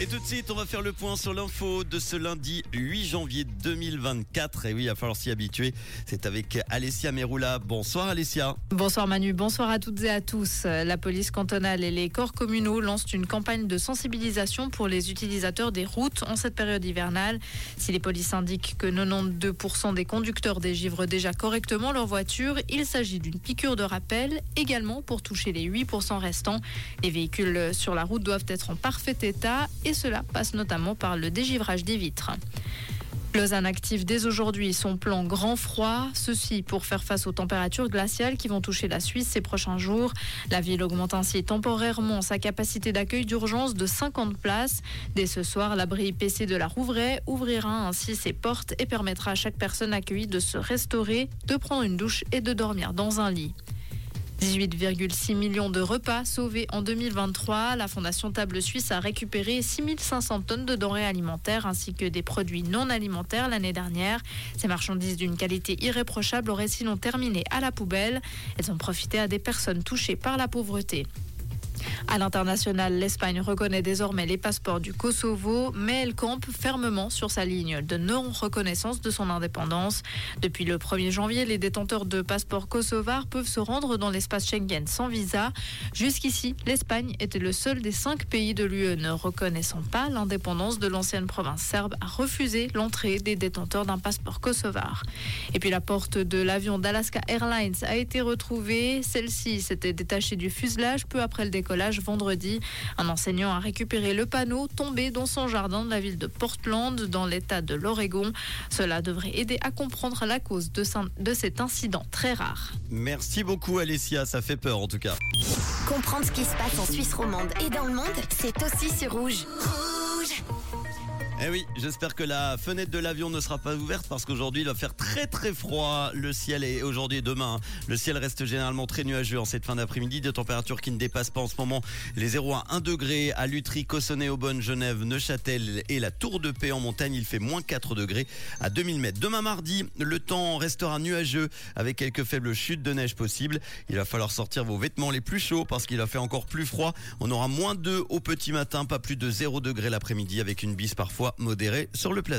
Et tout de suite, on va faire le point sur l'info de ce lundi 8 janvier 2024. Et oui, il va falloir s'y habituer. C'est avec Alessia Meroula. Bonsoir Alessia. Bonsoir Manu, bonsoir à toutes et à tous. La police cantonale et les corps communaux lancent une campagne de sensibilisation pour les utilisateurs des routes en cette période hivernale. Si les polices indiquent que 92% des conducteurs dégivrent déjà correctement leur voiture, il s'agit d'une piqûre de rappel également pour toucher les 8% restants. Les véhicules sur la route doivent être en parfait état et cela passe notamment par le dégivrage des vitres. Lausanne active dès aujourd'hui son plan grand froid, ceci pour faire face aux températures glaciales qui vont toucher la Suisse ces prochains jours. La ville augmente ainsi temporairement sa capacité d'accueil d'urgence de 50 places. Dès ce soir, l'abri PC de la Rouvray ouvrira ainsi ses portes et permettra à chaque personne accueillie de se restaurer, de prendre une douche et de dormir dans un lit. 18,6 millions de repas sauvés en 2023. La Fondation Table Suisse a récupéré 6500 tonnes de denrées alimentaires ainsi que des produits non alimentaires l'année dernière. Ces marchandises d'une qualité irréprochable auraient sinon terminé à la poubelle. Elles ont profité à des personnes touchées par la pauvreté. À l'international, l'Espagne reconnaît désormais les passeports du Kosovo, mais elle campe fermement sur sa ligne de non-reconnaissance de son indépendance. Depuis le 1er janvier, les détenteurs de passeports kosovars peuvent se rendre dans l'espace Schengen sans visa. Jusqu'ici, l'Espagne était le seul des cinq pays de l'UE ne reconnaissant pas l'indépendance de l'ancienne province serbe à refuser l'entrée des détenteurs d'un passeport kosovar. Et puis la porte de l'avion d'Alaska Airlines a été retrouvée. Celle-ci s'était détachée du fuselage peu après le décollage vendredi. Un enseignant a récupéré le panneau tombé dans son jardin de la ville de Portland, dans l'état de l'Oregon. Cela devrait aider à comprendre la cause de, de cet incident très rare. Merci beaucoup Alessia, ça fait peur en tout cas. Comprendre ce qui se passe en Suisse romande et dans le monde, c'est aussi sur Rouge. Eh oui, j'espère que la fenêtre de l'avion ne sera pas ouverte parce qu'aujourd'hui il va faire très très froid. Le ciel est aujourd'hui et demain. Le ciel reste généralement très nuageux en cette fin d'après-midi. De températures qui ne dépassent pas en ce moment les 0 à 1 degré à Lutry, Cossonay, Aubonne, Genève, Neuchâtel et la Tour de Paix en montagne. Il fait moins 4 degrés à 2000 mètres. Demain mardi, le temps restera nuageux avec quelques faibles chutes de neige possibles. Il va falloir sortir vos vêtements les plus chauds parce qu'il a fait encore plus froid. On aura moins 2 au petit matin, pas plus de 0 degré l'après-midi avec une bise parfois modéré sur le plateau.